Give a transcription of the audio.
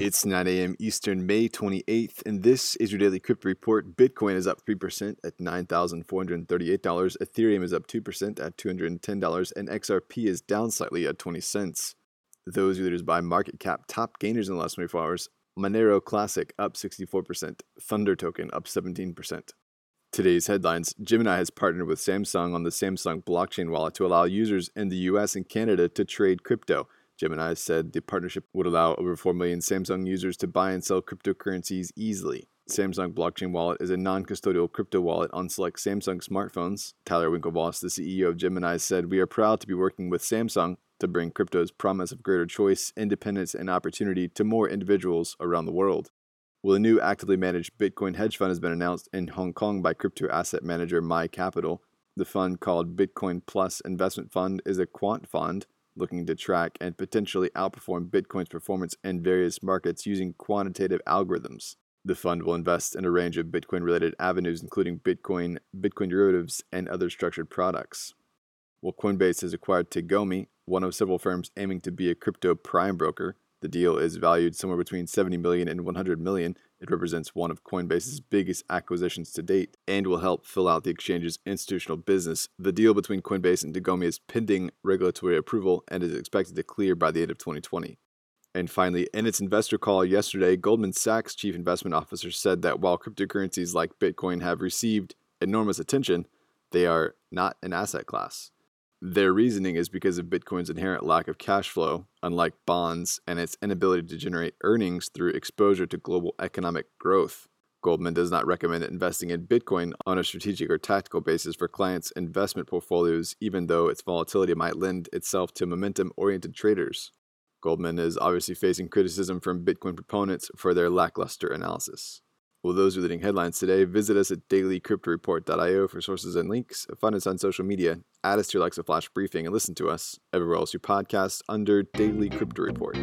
It's 9 a.m. Eastern, May 28th, and this is your daily crypto report. Bitcoin is up 3% at $9,438. Ethereum is up 2% at $210, and XRP is down slightly at 20 cents. Those leaders by market cap top gainers in the last 24 hours. Monero Classic up 64%, Thunder Token up 17%. Today's headlines Gemini has partnered with Samsung on the Samsung blockchain wallet to allow users in the US and Canada to trade crypto. Gemini said the partnership would allow over 4 million Samsung users to buy and sell cryptocurrencies easily. Samsung Blockchain Wallet is a non custodial crypto wallet on select Samsung smartphones. Tyler Winklevoss, the CEO of Gemini, said, We are proud to be working with Samsung to bring crypto's promise of greater choice, independence, and opportunity to more individuals around the world. Well, a new actively managed Bitcoin hedge fund has been announced in Hong Kong by crypto asset manager My Capital. The fund, called Bitcoin Plus Investment Fund, is a quant fund looking to track and potentially outperform Bitcoin's performance in various markets using quantitative algorithms. The fund will invest in a range of Bitcoin related avenues, including Bitcoin, Bitcoin derivatives, and other structured products. Well, Coinbase has acquired Tagomi, one of several firms aiming to be a crypto prime broker. The deal is valued somewhere between 70 million and 100 million. It represents one of Coinbase's biggest acquisitions to date and will help fill out the exchange's institutional business. The deal between Coinbase and Tagomi is pending regulatory approval and is expected to clear by the end of 2020. And finally, in its investor call yesterday, Goldman Sachs chief investment officer said that while cryptocurrencies like Bitcoin have received enormous attention, they are not an asset class. Their reasoning is because of Bitcoin's inherent lack of cash flow, unlike bonds, and its inability to generate earnings through exposure to global economic growth. Goldman does not recommend investing in Bitcoin on a strategic or tactical basis for clients' investment portfolios, even though its volatility might lend itself to momentum oriented traders. Goldman is obviously facing criticism from Bitcoin proponents for their lackluster analysis. Well, those are leading headlines today. Visit us at dailycryptoreport.io for sources and links. Find us on social media. Add us to your Alexa Flash Briefing and listen to us everywhere else you podcast under Daily Crypto Report.